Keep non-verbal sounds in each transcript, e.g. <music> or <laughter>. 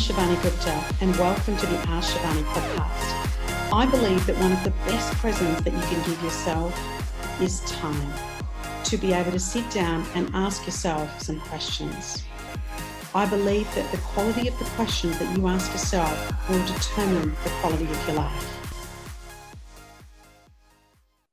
Shivani Gupta, and welcome to the Ask Shivani podcast. I believe that one of the best presents that you can give yourself is time to be able to sit down and ask yourself some questions. I believe that the quality of the questions that you ask yourself will determine the quality of your life.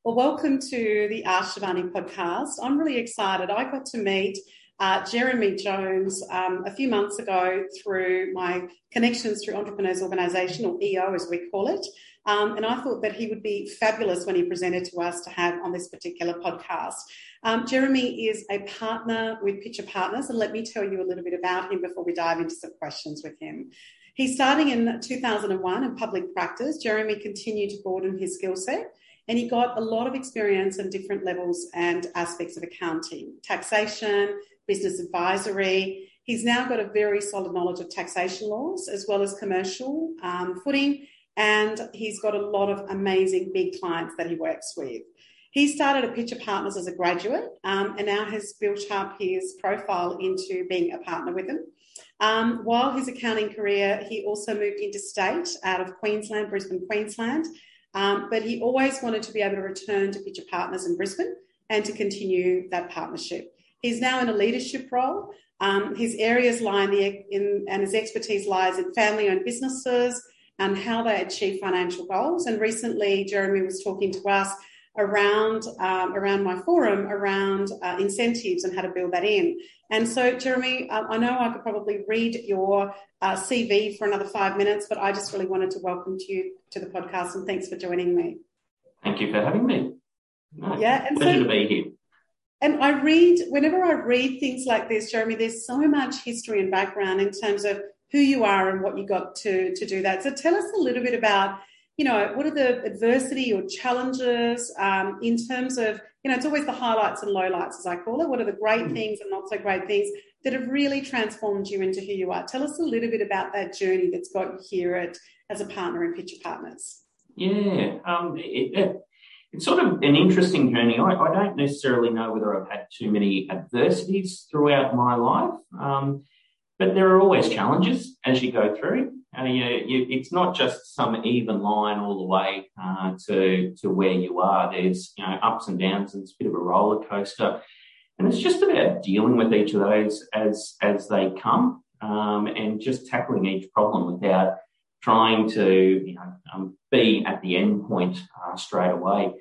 Well, welcome to the Ask Shivani podcast. I'm really excited. I got to meet uh, Jeremy Jones um, a few months ago through my connections through Entrepreneurs Organisation, or EO as we call it. Um, and I thought that he would be fabulous when he presented to us to have on this particular podcast. Um, Jeremy is a partner with Pitcher Partners, and let me tell you a little bit about him before we dive into some questions with him. He's starting in 2001 in public practice. Jeremy continued to broaden his skill set and he got a lot of experience in different levels and aspects of accounting, taxation, business advisory. He's now got a very solid knowledge of taxation laws as well as commercial um, footing, and he's got a lot of amazing big clients that he works with. He started at Pitcher Partners as a graduate um, and now has built up his profile into being a partner with them. Um, while his accounting career, he also moved interstate out of Queensland, Brisbane, Queensland. Um, but he always wanted to be able to return to Pitcher Partners in Brisbane and to continue that partnership. He's now in a leadership role. Um, his areas lie in, the, in, and his expertise lies in family-owned businesses and how they achieve financial goals. And recently, Jeremy was talking to us around um, around my forum around uh, incentives and how to build that in. And so, Jeremy, uh, I know I could probably read your uh, CV for another five minutes, but I just really wanted to welcome to you to the podcast and thanks for joining me. Thank you for having me. No, yeah, and pleasure so, to be here. And I read, whenever I read things like this, Jeremy, there's so much history and background in terms of who you are and what you got to, to do that. So tell us a little bit about, you know, what are the adversity or challenges um, in terms of, you know, it's always the highlights and lowlights, as I call it. What are the great mm. things and not so great things that have really transformed you into who you are? Tell us a little bit about that journey that's got you here at, as a partner in Pitcher Partners. Yeah, um, it, it, it's sort of an interesting journey. I, I, don't necessarily know whether I've had too many adversities throughout my life, um, but there are always challenges as you go through. Uh, you, you, it's not just some even line all the way uh, to to where you are. There's you know ups and downs, and it's a bit of a roller coaster. And it's just about dealing with each of those as as they come, um, and just tackling each problem without trying to you know um, be at the end point uh, straight away.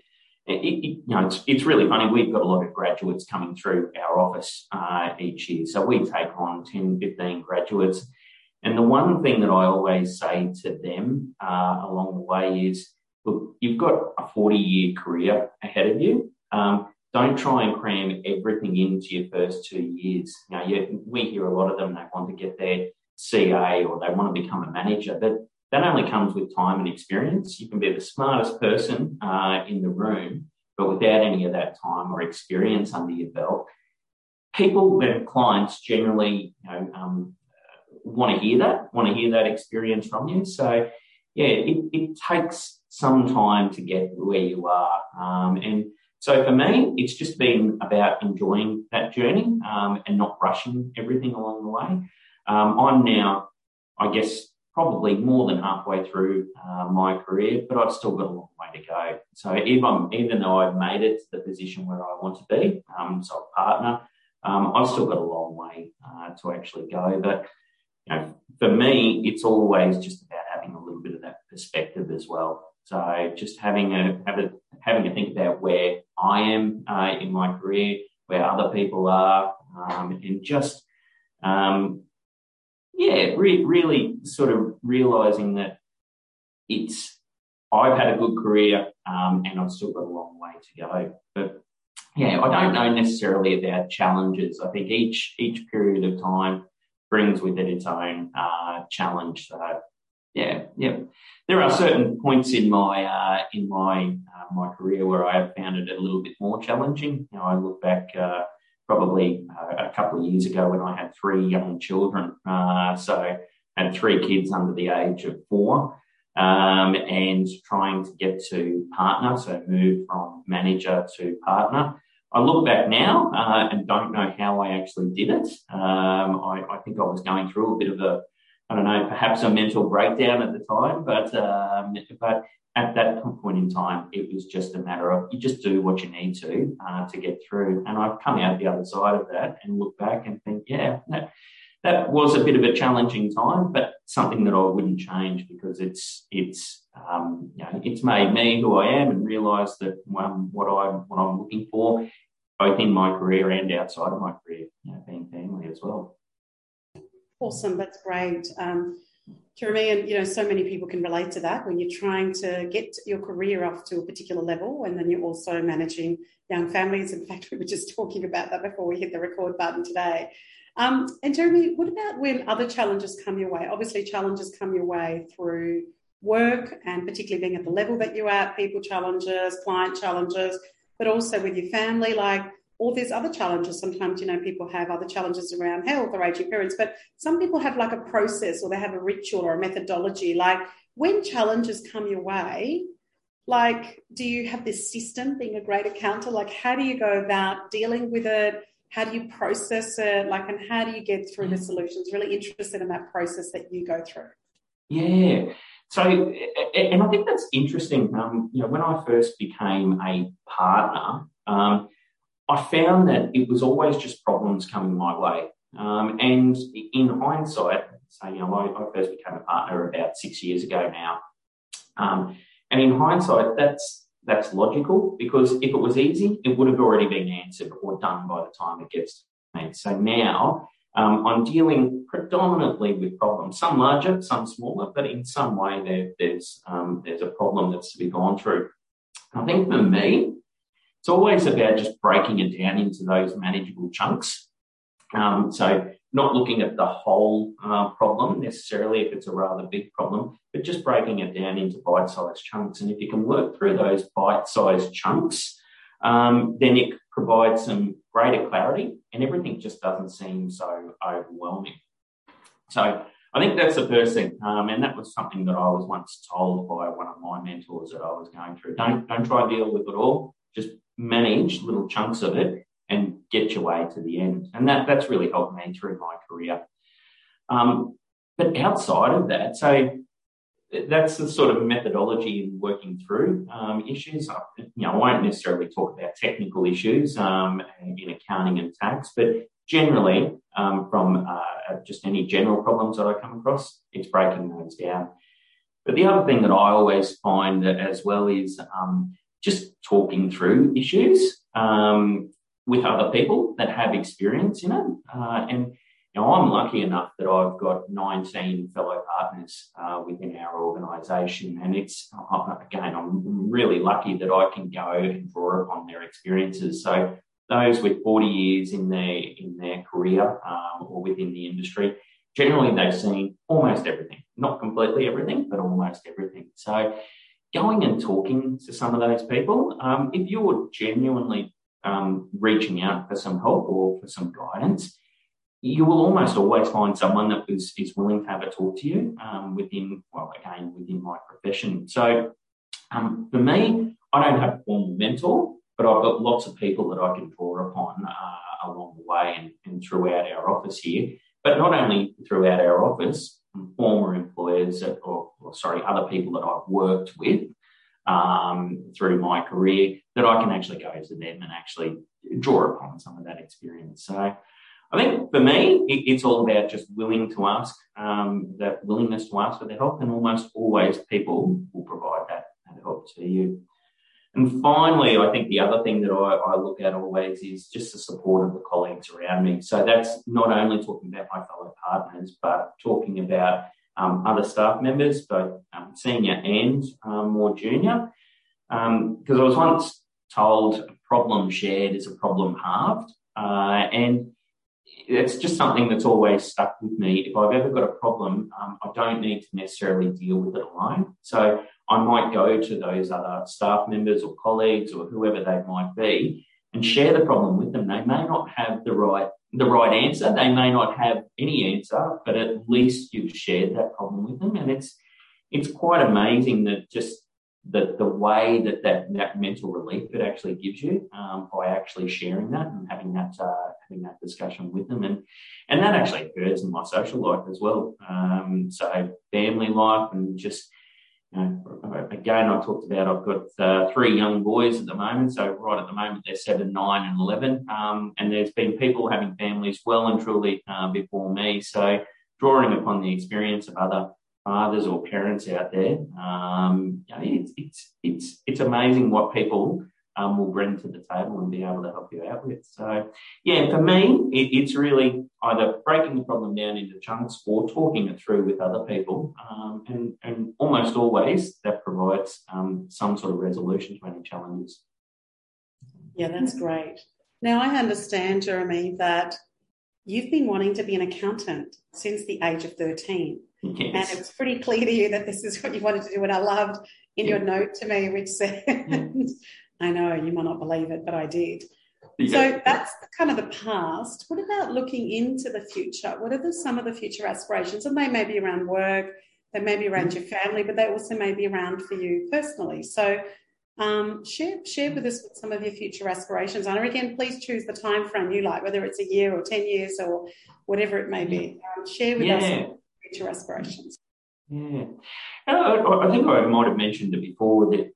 It, it, you know, it's, it's really funny. We've got a lot of graduates coming through our office uh, each year. So we take on 10, 15 graduates. And the one thing that I always say to them uh, along the way is, look, you've got a 40 year career ahead of you. Um, don't try and cram everything into your first two years. You know, you, we hear a lot of them, they want to get their CA or they want to become a manager, but that only comes with time and experience. You can be the smartest person uh, in the room, but without any of that time or experience under your belt, people, and clients generally, you know, um, want to hear that, want to hear that experience from you. So, yeah, it, it takes some time to get where you are. Um, and so for me, it's just been about enjoying that journey um, and not rushing everything along the way. Um, I'm now, I guess, probably more than halfway through uh, my career, but I've still got a long way to go. So even, even though I've made it to the position where I want to be, um, so a partner, um, I've still got a long way uh, to actually go. But you know, for me, it's always just about having a little bit of that perspective as well. So just having a, have a having a think about where I am uh, in my career, where other people are, um, and just um, yeah, re- really sort of realizing that it's, I've had a good career um, and I've still got a long way to go. But yeah, I don't know necessarily about challenges. I think each each period of time brings with it its own uh, challenge. So yeah, yeah, there are certain points in my uh, in my uh, my career where I have found it a little bit more challenging. You know, I look back uh, probably uh, a couple of years ago when I had three young children. Uh, so had three kids under the age of four. Um, and trying to get to partner, so move from manager to partner. I look back now uh, and don't know how I actually did it. Um, I, I, think I was going through a bit of a I don't know, perhaps a mental breakdown at the time, but um, but at that point in time, it was just a matter of you just do what you need to uh, to get through. And I've come out the other side of that and look back and think, yeah, that, that was a bit of a challenging time, but something that I wouldn't change because it's it's um, you know, it's made me who I am and realised that um, what I'm what I'm looking for, both in my career and outside of my career, you know, being family as well. Awesome, that's great. Um, Jeremy, and you know, so many people can relate to that when you're trying to get your career off to a particular level, and then you're also managing young families. In fact, <laughs> we were just talking about that before we hit the record button today. Um, and Jeremy, what about when other challenges come your way? Obviously, challenges come your way through work, and particularly being at the level that you're at, people challenges, client challenges, but also with your family. Like, or there's other challenges. Sometimes, you know, people have other challenges around health or aging parents, but some people have like a process or they have a ritual or a methodology. Like when challenges come your way, like, do you have this system being a great accountant? Like, how do you go about dealing with it? How do you process it? Like, and how do you get through the solutions? Really interested in that process that you go through. Yeah. So, and I think that's interesting. Um, you know, when I first became a partner, um, I found that it was always just problems coming my way. Um, and in hindsight, so you know, I, I, first became a partner about six years ago now. Um, and in hindsight, that's that's logical because if it was easy, it would have already been answered or done by the time it gets to me. So now um, I'm dealing predominantly with problems, some larger, some smaller, but in some way there, there's um, there's a problem that's to be gone through. I think for me, it's always about just breaking it down into those manageable chunks. Um, so not looking at the whole uh, problem necessarily if it's a rather big problem, but just breaking it down into bite-sized chunks. And if you can work through those bite-sized chunks, um, then it provides some greater clarity and everything just doesn't seem so overwhelming. So I think that's the first thing. Um, and that was something that I was once told by one of my mentors that I was going through. Don't, don't try to deal with it all. Just manage little chunks of it and get your way to the end. And that, that's really helped me through my career. Um, but outside of that, so that's the sort of methodology in working through um, issues. I, you know, I won't necessarily talk about technical issues um, in accounting and tax, but generally, um, from uh, just any general problems that I come across, it's breaking those down. But the other thing that I always find as well is um, just talking through issues um, with other people that have experience in it. Uh, and you know, I'm lucky enough that I've got 19 fellow partners uh, within our organisation, and it's again, I'm really lucky that I can go and draw upon their experiences. So those with 40 years in their in their career um, or within the industry, generally they've seen almost everything, not completely everything, but almost everything. So going and talking to some of those people, um, if you're genuinely um, reaching out for some help or for some guidance, you will almost always find someone that is, is willing to have a talk to you um, within, well, again, within my profession. So um, for me, I don't have a formal mentor, but I've got lots of people that I can draw upon uh, along the way and, and throughout our office here. But not only throughout our office, former employers or, or, sorry, other people that I've worked with um, through my career that I can actually go to them and actually draw upon some of that experience. So I think for me, it, it's all about just willing to ask, um, that willingness to ask for the help, and almost always people will provide that, that help to you. And finally, I think the other thing that I, I, look at always is just the support of the colleagues around me. So that's not only talking about my fellow partners, but talking about um, other staff members, both um, senior and um, more junior. Because um, I was once told a problem shared is a problem halved. Uh, and it's just something that's always stuck with me. If I've ever got a problem, um, I don't need to necessarily deal with it alone. So I might go to those other staff members or colleagues or whoever they might be and share the problem with them. They may not have the right the right answer. They may not have any answer, but at least you've shared that problem with them. And it's it's quite amazing that just the, the way that, that that mental relief it actually gives you um, by actually sharing that and having that uh, having that discussion with them and and that actually occurs in my social life as well um, so family life and just know, again I talked about. I've got uh, three young boys at the moment. So right at the moment they're seven nine and 11 um, and there's been people having families well and truly uh, before me. So drawing upon the experience of other fathers or parents out there. Um, you know, it's, it's, it's, it's amazing what people um, will bring to the table and be able to help you out with. So, yeah, for me, it, it's really either breaking the problem down into chunks or talking it through with other people. Um, and, and almost always that provides um, some sort of resolution to any challenges. Yeah, that's great. Now, I understand, Jeremy, that you've been wanting to be an accountant since the age of 13. Yes. And it was pretty clear to you that this is what you wanted to do. And I loved in yeah. your note to me, which said, yeah. I know you might not believe it, but I did. Yeah. So that's kind of the past. What about looking into the future? What are the, some of the future aspirations? And they may be around work, they may be around mm-hmm. your family, but they also may be around for you personally. So um, share share with us some of your future aspirations. And again, please choose the time frame you like, whether it's a year or ten years or whatever it may be. Um, share with us future aspirations? Yeah, I, I think I might have mentioned it before that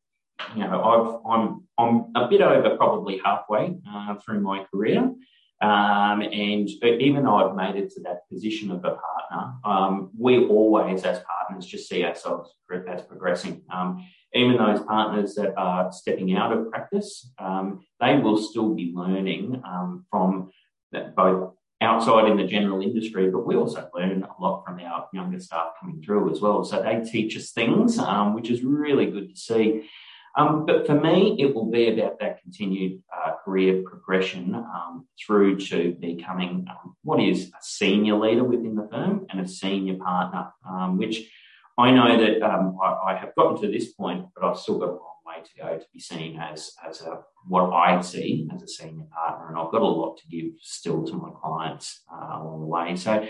you know I've, I'm I'm a bit over probably halfway uh, through my career, um, and even though I've made it to that position of a partner, um, we always as partners just see ourselves as progressing. Um, even those partners that are stepping out of practice, um, they will still be learning um, from both outside in the general industry, but we also learn a lot from our younger staff coming through as well. So they teach us things, um, which is really good to see. Um, but for me, it will be about that continued uh, career progression um, through to becoming um, what is a senior leader within the firm and a senior partner, um, which I know that um, I, I, have gotten to this point, but I've still got a long way to go to be seen as as a, what I see as a senior partner, and I've got a lot to give still to my clients uh, along the way. So,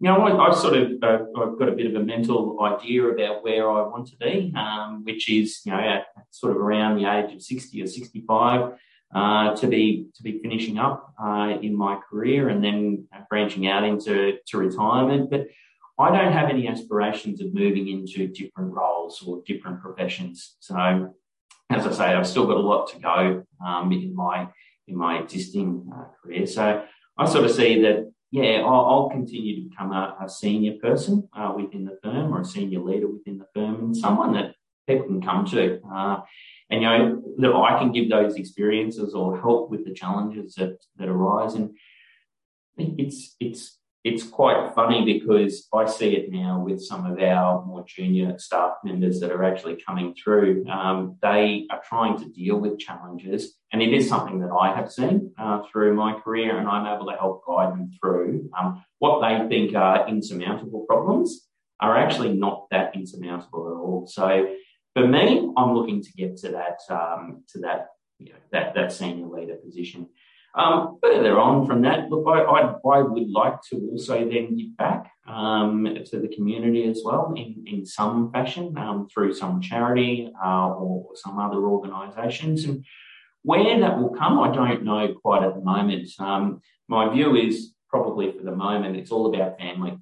you know, I, have sort of uh, I've got a bit of a mental idea about where I want to be, um, which is you know at sort of around the age of sixty or sixty five. Uh, to be to be finishing up uh, in my career and then branching out into to retirement, but I don't have any aspirations of moving into different roles or different professions. So as I say, I've still got a lot to go um, in my in my existing uh, career. So I sort of see that, yeah, I'll, I'll continue to become a, a senior person uh, within the firm or a senior leader within the firm, and someone that people can come to. Uh, and you know that I can give those experiences or help with the challenges that that arise. And it's it's it's quite funny because I see it now with some of our more junior staff members that are actually coming through. Um, they are trying to deal with challenges, and it is something that I have seen uh, through my career, and I'm able to help guide them through um, what they think are insurmountable problems are actually not that insurmountable at all. So, for me, I'm looking to get to that um, to that you know, that that senior leader position. Um, further on from that, look, I, I, I, would like to also then give back um, to the community as well in, in some fashion um, through some charity uh, or some other organisations. And where that will come, I don't know quite at the moment. Um, my view is probably for the moment, it's all about family.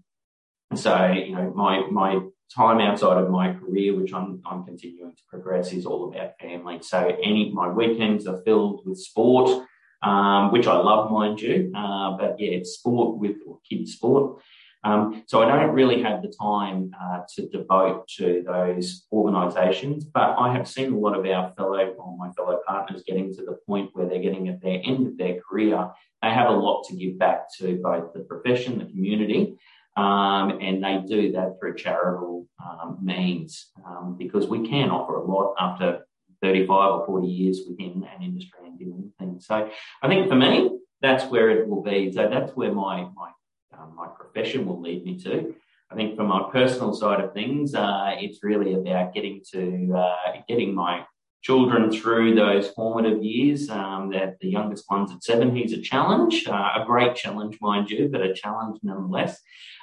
So, you know, my, my time outside of my career, which I'm, I'm continuing to progress, is all about family. So, any my weekends are filled with sport um, which I love, mind you. Uh, but yeah, it's sport with kids sport. Um, so I don't really have the time uh, to devote to those organisations, but I have seen a lot of our fellow, or my fellow partners, getting to the point where they're getting at their end of their career. They have a lot to give back to both the profession, the community, um, and they do that through charitable um, means um, because we can offer a lot after 35 or 40 years within an industry and doing things. So I think for me, that's where it will be. So that's where my, my, um, my profession will lead me to. I think for my personal side of things, uh, it's really about getting to, uh, getting my children through those formative years. Um, that the youngest one's at seven, he's a challenge, uh, a great challenge, mind you, but a challenge nonetheless.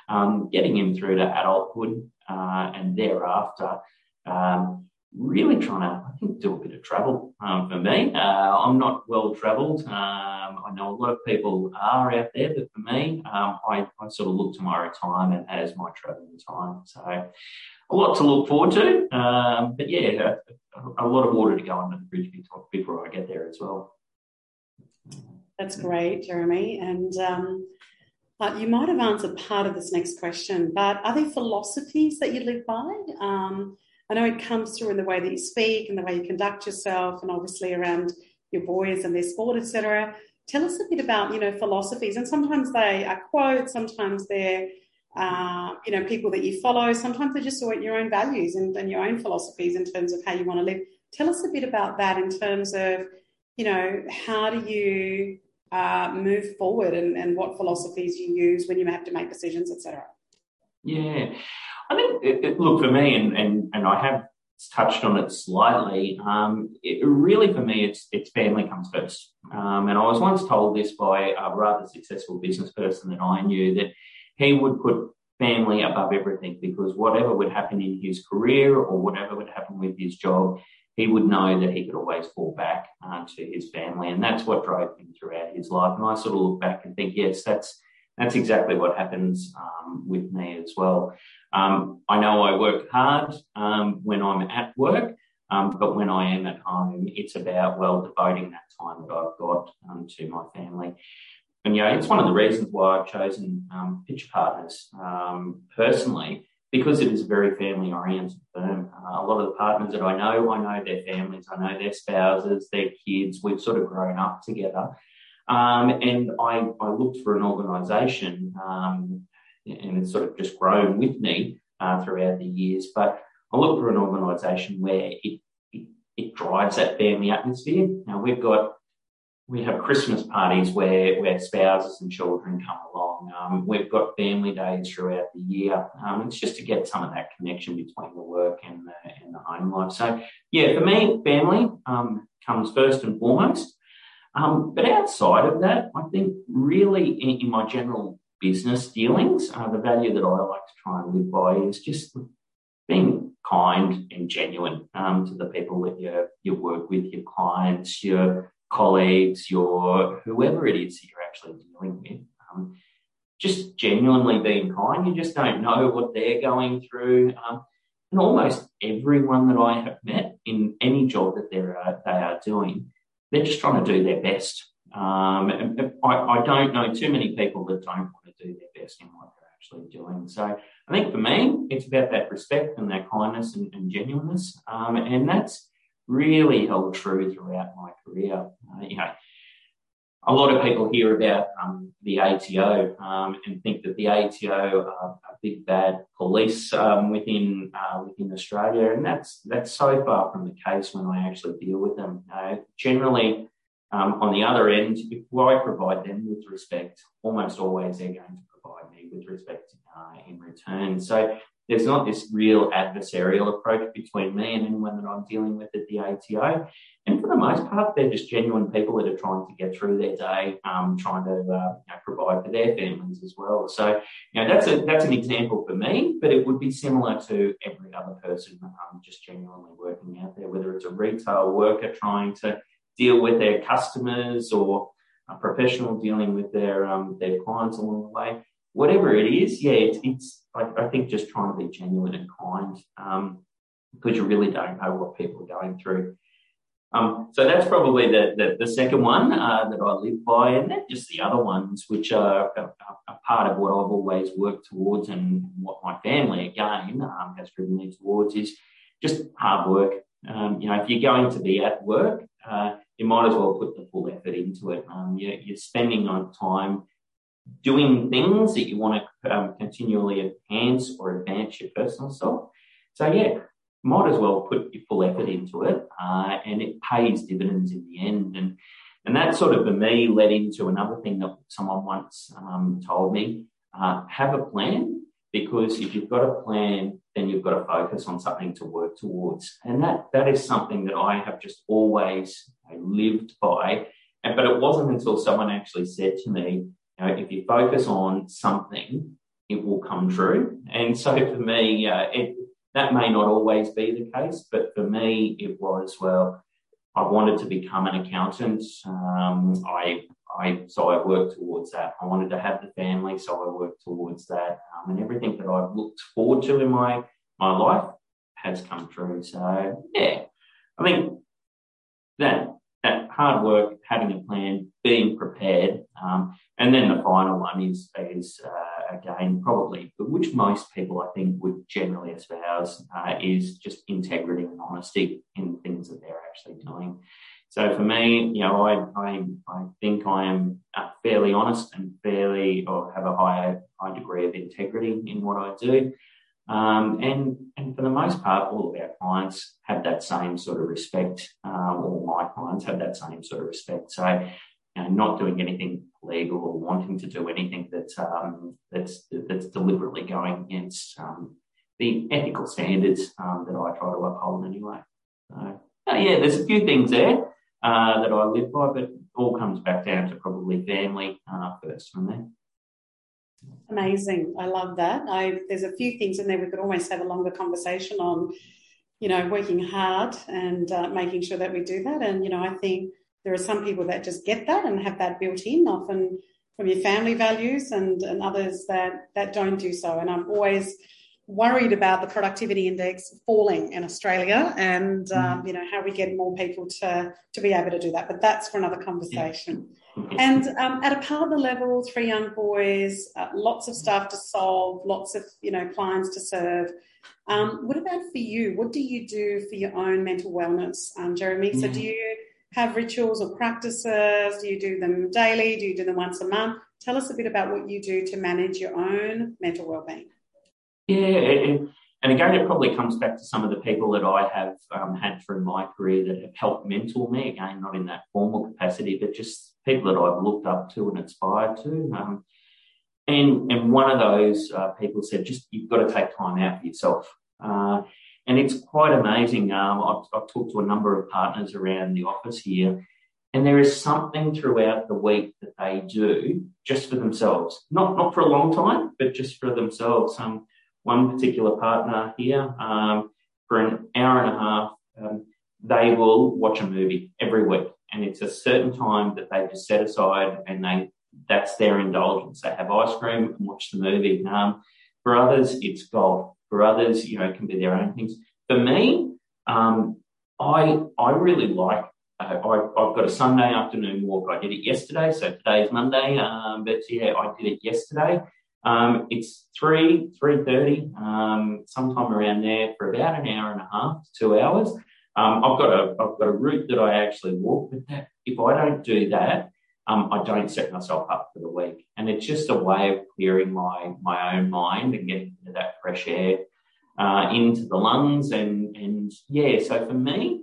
Um, getting him through to adulthood uh, and thereafter, um, really trying to, I think, do a bit of travel um, for me. Uh, I'm not well travelled. Um, I know a lot of people are out there, but for me, um, I, I, sort of look to my retirement as my travelling time. So a lot to look forward to. Um, but yeah, a, a, lot of water to go under the bridge before I get there as well. That's great, Jeremy. And um, uh, you might have answered part of this next question, but are there philosophies that you live by? I know it comes through in the way that you speak and the way you conduct yourself, and obviously around your boys and their sport, etc. Tell us a bit about you know philosophies, and sometimes they are quotes, sometimes they're uh, you know people that you follow, sometimes they're just your own values and, and your own philosophies in terms of how you want to live. Tell us a bit about that in terms of you know how do you uh, move forward and, and what philosophies you use when you have to make decisions, etc. Yeah, I think, it, it, look, for me, and, and, and I have touched on it slightly, um, it, really for me, it's, it's family comes first. Um, and I was once told this by a rather successful business person that I knew that he would put family above everything because whatever would happen in his career or whatever would happen with his job, he would know that he could always fall back uh, to his family. And that's what drove him throughout his life. And I sort of look back and think, yes, that's that's exactly what happens um, with me as well. Um, I know I work hard um, when I'm at work, um, but when I am at home, it's about, well, devoting that time that I've got um, to my family. And, know, it's one of the reasons why I've chosen um, Pitcher Partners personally, because it is a very family oriented firm. Uh, a lot of the partners that I know, I know their families, I know their spouses, their kids. We've sort of grown up together. Um, and I, I, looked for an organisation, um, and it's sort of just grown with me uh, throughout the years. But I look for an organisation where it, it, it drives that family atmosphere. Now we've got we have Christmas parties where where spouses and children come along. Um, we've got family days throughout the year. Um, it's just to get some of that connection between the work and the, and the home life. So yeah, for me, family um, comes first and foremost. Um, but outside of that, I think really in, in my general business dealings, uh, the value that I like to try and live by is just being kind and genuine um, to the people that you, you work with, your clients, your colleagues, your whoever it is that you're actually dealing with. Um, just genuinely being kind. You just don't know what they're going through. Um, and almost everyone that I have met in any job that they're, uh, they are doing they're just trying to do their best. Um, I, I, don't know too many people that don't want to do their best in what they're actually doing. So I think for me, it's about that respect and that kindness and, and genuineness. Um, and that's really held true throughout my career. Uh, you know, a lot of people hear about um, the ATO um, and think that the ATO are a big bad police um, within uh, within Australia, and that's that's so far from the case when I actually deal with them. Generally, um, on the other end, if I provide them with respect, almost always they're going to provide me with respect uh, in return. So there's not this real adversarial approach between me and anyone that I'm dealing with at the ATO. And for the most part, they're just genuine people that are trying to get through their day, um, trying to uh, you know, provide for their families as well. So, you know, that's a that's an example for me, but it would be similar to every other person um, just genuinely working out there, whether it's a retail worker trying to deal with their customers or a professional dealing with their um, their clients along the way whatever it is, yeah, it's, it's I, I, think just trying to be genuine and kind um, because you really don't know what people are going through. Um, so that's probably the, the, the second one uh, that I live by, and then just the other ones, which are a, a, part of what I've always worked towards and what my family, again, um, has driven me towards is just hard work. Um, you know, if you're going to be at work, uh, you might as well put the full effort into it. Um, you're, you're spending on time doing things that you want to um, continually enhance or advance your personal self. So yeah, might as well put your full effort into it, uh, and it pays dividends in the end. And and that sort of for me led into another thing that someone once um, told me: uh, have a plan because if you've got a plan, then you've got to focus on something to work towards. And that that is something that I have just always lived by. And, but it wasn't until someone actually said to me, you know, if you focus on something, it will come true. And so for me, uh, it, that may not always be the case, but for me, it was, well, I wanted to become an accountant. Um, I, I, so I worked towards that. I wanted to have the family, so I worked towards that. Um, and everything that I've looked forward to in my, my life has come true. So yeah, I think that that hard work, having a plan, being prepared, um, and then the final one is is uh, again probably which most people I think would generally espouse uh, is just integrity and honesty in things that they're actually doing. So for me, you know, I I, I think I am uh, fairly honest and fairly or have a high high degree of integrity in what I do. Um, and, and for the most part, all of our clients have that same sort of respect. Um, all my clients have that same sort of respect. So, you know, not doing anything legal or wanting to do anything that's um, that's that's deliberately going against um, the ethical standards um, that I try to uphold anyway. So, uh, yeah, there's a few things there uh, that I live by, but all comes back down to probably family uh, first from there. Amazing. I love that. I, there's a few things in there we could almost have a longer conversation on, you know, working hard and uh, making sure that we do that. And, you know, I think there are some people that just get that and have that built in, often from your family values, and, and others that, that don't do so. And I'm always worried about the productivity index falling in Australia and, mm-hmm. um, you know, how we get more people to, to be able to do that. But that's for another conversation. And um, at a partner level, three young boys, uh, lots of stuff to solve, lots of you know clients to serve. Um, what about for you? What do you do for your own mental wellness, um, Jeremy? So, do you have rituals or practices? Do you do them daily? Do you do them once a month? Tell us a bit about what you do to manage your own mental well-being. Yeah, and again, it probably comes back to some of the people that I have um, had through my career that have helped mentor me. Again, not in that formal capacity, but just people that I've looked up to and inspired to. Um, and and one of those uh, people said, just you've got to take time out for yourself. Uh, and it's quite amazing. Um, I've, I've talked to a number of partners around the office here, and there is something throughout the week that they do just for themselves. Not not for a long time, but just for themselves. Um, one particular partner here, um, for an hour and a half, um, they will watch a movie every week. And it's a certain time that they just set aside and they, that's their indulgence. They have ice cream and watch the movie. Um, for others, it's golf. For others, you know, it can be their own things. For me, um, I, I really like I, have got a Sunday afternoon walk. I did it yesterday, so today is Monday. Um, but yeah, I did it yesterday. Um, it's three, three thirty, um, sometime around there for about an hour and a half two hours. Um, I've got a I've got a route that I actually walk, but that, if I don't do that, um, I don't set myself up for the week, and it's just a way of clearing my my own mind and getting into that fresh air uh, into the lungs, and and yeah. So for me,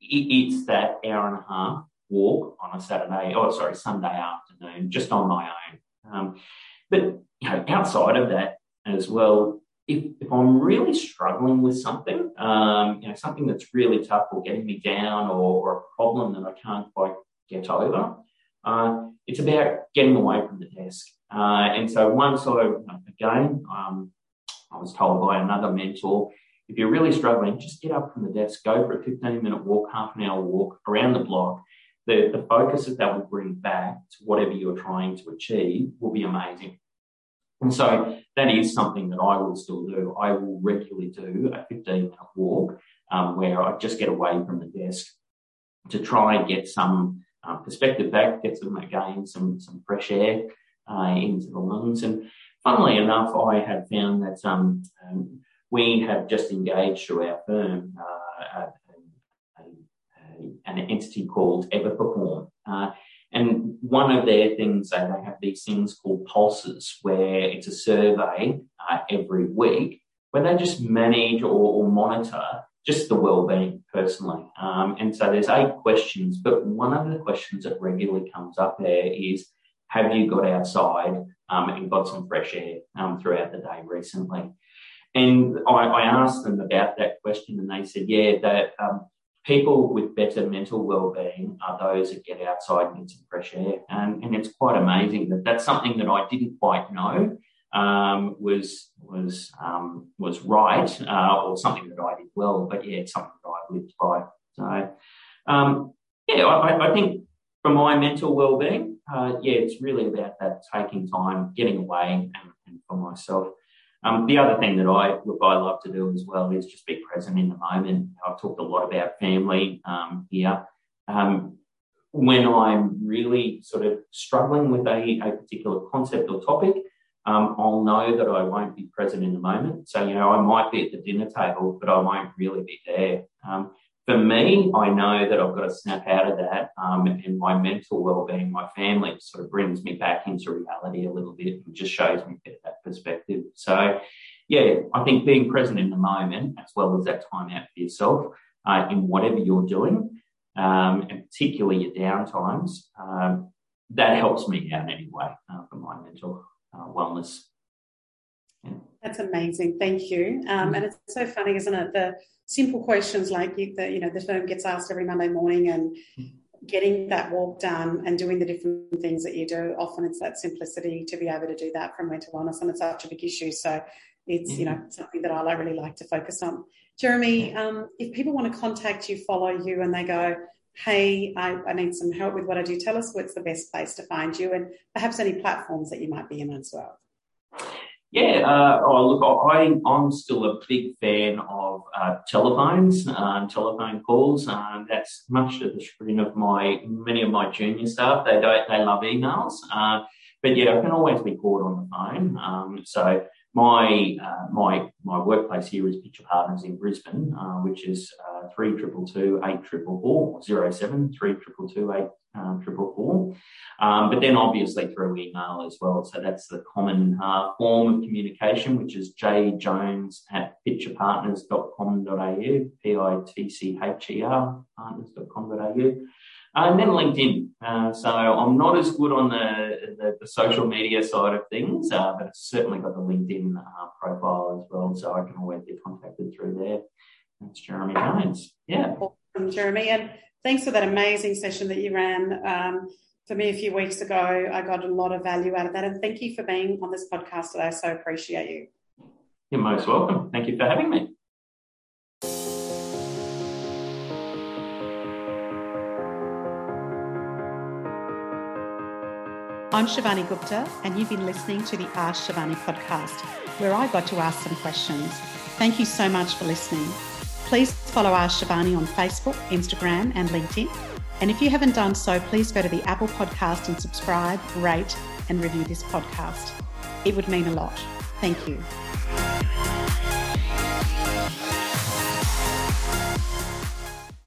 it, it's that hour and a half walk on a Saturday, oh sorry, Sunday afternoon, just on my own. Um, but you know, outside of that as well, if, if I'm really struggling with something, um, you know, something that's really tough or getting me down or, or a problem that I can't quite get over, uh, it's about getting away from the desk. Uh, and so once I, again, um, I was told by another mentor, if you're really struggling, just get up from the desk, go for a 15 minute walk, half an hour walk around the block. The, the focus that that will bring back to whatever you're trying to achieve will be amazing. And so that is something that I will still do. I will regularly do a 15 minute walk um, where I just get away from the desk to try and get some um, perspective back, get some, again, some, some fresh air uh, into the lungs. And funnily enough, I have found that um, um we have just engaged through our firm uh, a, a, a, an entity called Everperform. Uh, and one of their things, they have these things called pulses, where it's a survey uh, every week where they just manage or, or monitor just the well-being personally. Um, and so there's eight questions, but one of the questions that regularly comes up there is, have you got outside um, and got some fresh air um, throughout the day recently? And I, I, asked them about that question, and they said, yeah, that um, people with better mental well-being are those that get outside and get some fresh air. And, and it's quite amazing that that's something that I didn't quite know um, was was um, was right uh, or something that I did well. But yeah, it's something that I've lived by. So um, yeah, I, I, think for my mental well-being, uh, yeah, it's really about that taking time, getting away, and, and for myself. Um, the other thing that I look I love to do as well is just be present in the moment. I've talked a lot about family um, here. Um, when I'm really sort of struggling with a, a particular concept or topic, um, I'll know that I won't be present in the moment. So, you know, I might be at the dinner table, but I won't really be there. For me, I know that I've got to snap out of that, um, and my mental well-being, my family, sort of brings me back into reality a little bit and just shows me that perspective. So, yeah, I think being present in the moment, as well as that time out for yourself uh, in whatever you're doing, um, and particularly your down times, um, that helps me out anyway uh, for my mental uh, wellness. Yeah. That's amazing. Thank you. Um, mm-hmm. and it's so funny, isn't it? The simple questions like you, the, you know, the firm gets asked every Monday morning and mm-hmm. getting that walk done and doing the different things that you do. Often it's that simplicity to be able to do that from mental wellness and it's such a big issue. So it's, you know, something that I really like to focus on. Jeremy, um, if people want to contact you, follow you and they go, hey, I, I, need some help with what I do, tell us what's the best place to find you and perhaps any platforms that you might be in as well. Yeah, uh, oh, look, I, I'm still a big fan of uh, telephones, uh, telephone calls. Um, that's much to the chagrin of my many of my junior staff. They don't, they love emails, uh, but yeah, I can always be called on the phone. Um, so my uh, my my workplace here is Pitcher Partners in Brisbane, uh, which is three triple two eight triple four zero seven three triple two eight um, triple four. Um, but then obviously through email as well. So that's the common uh, form of communication, which is jjones at pitcherpartners.com.au, P-I-T-C-H-E-R partners.com.au. Uh, and then LinkedIn. Uh, so I'm not as good on the, the, the social media side of things, uh, but it's certainly got the LinkedIn uh, profile as well. So I can always be contacted through there. That's Jeremy Jones. Yeah. Jeremy. And thanks for that amazing session that you ran um, for me a few weeks ago. I got a lot of value out of that. And thank you for being on this podcast today. I so appreciate you. You're most welcome. Thank you for having me. I'm Shivani Gupta, and you've been listening to the Ask Shivani podcast, where I got to ask some questions. Thank you so much for listening. Please follow Ask Shivani on Facebook, Instagram, and LinkedIn. And if you haven't done so, please go to the Apple podcast and subscribe, rate, and review this podcast. It would mean a lot. Thank you.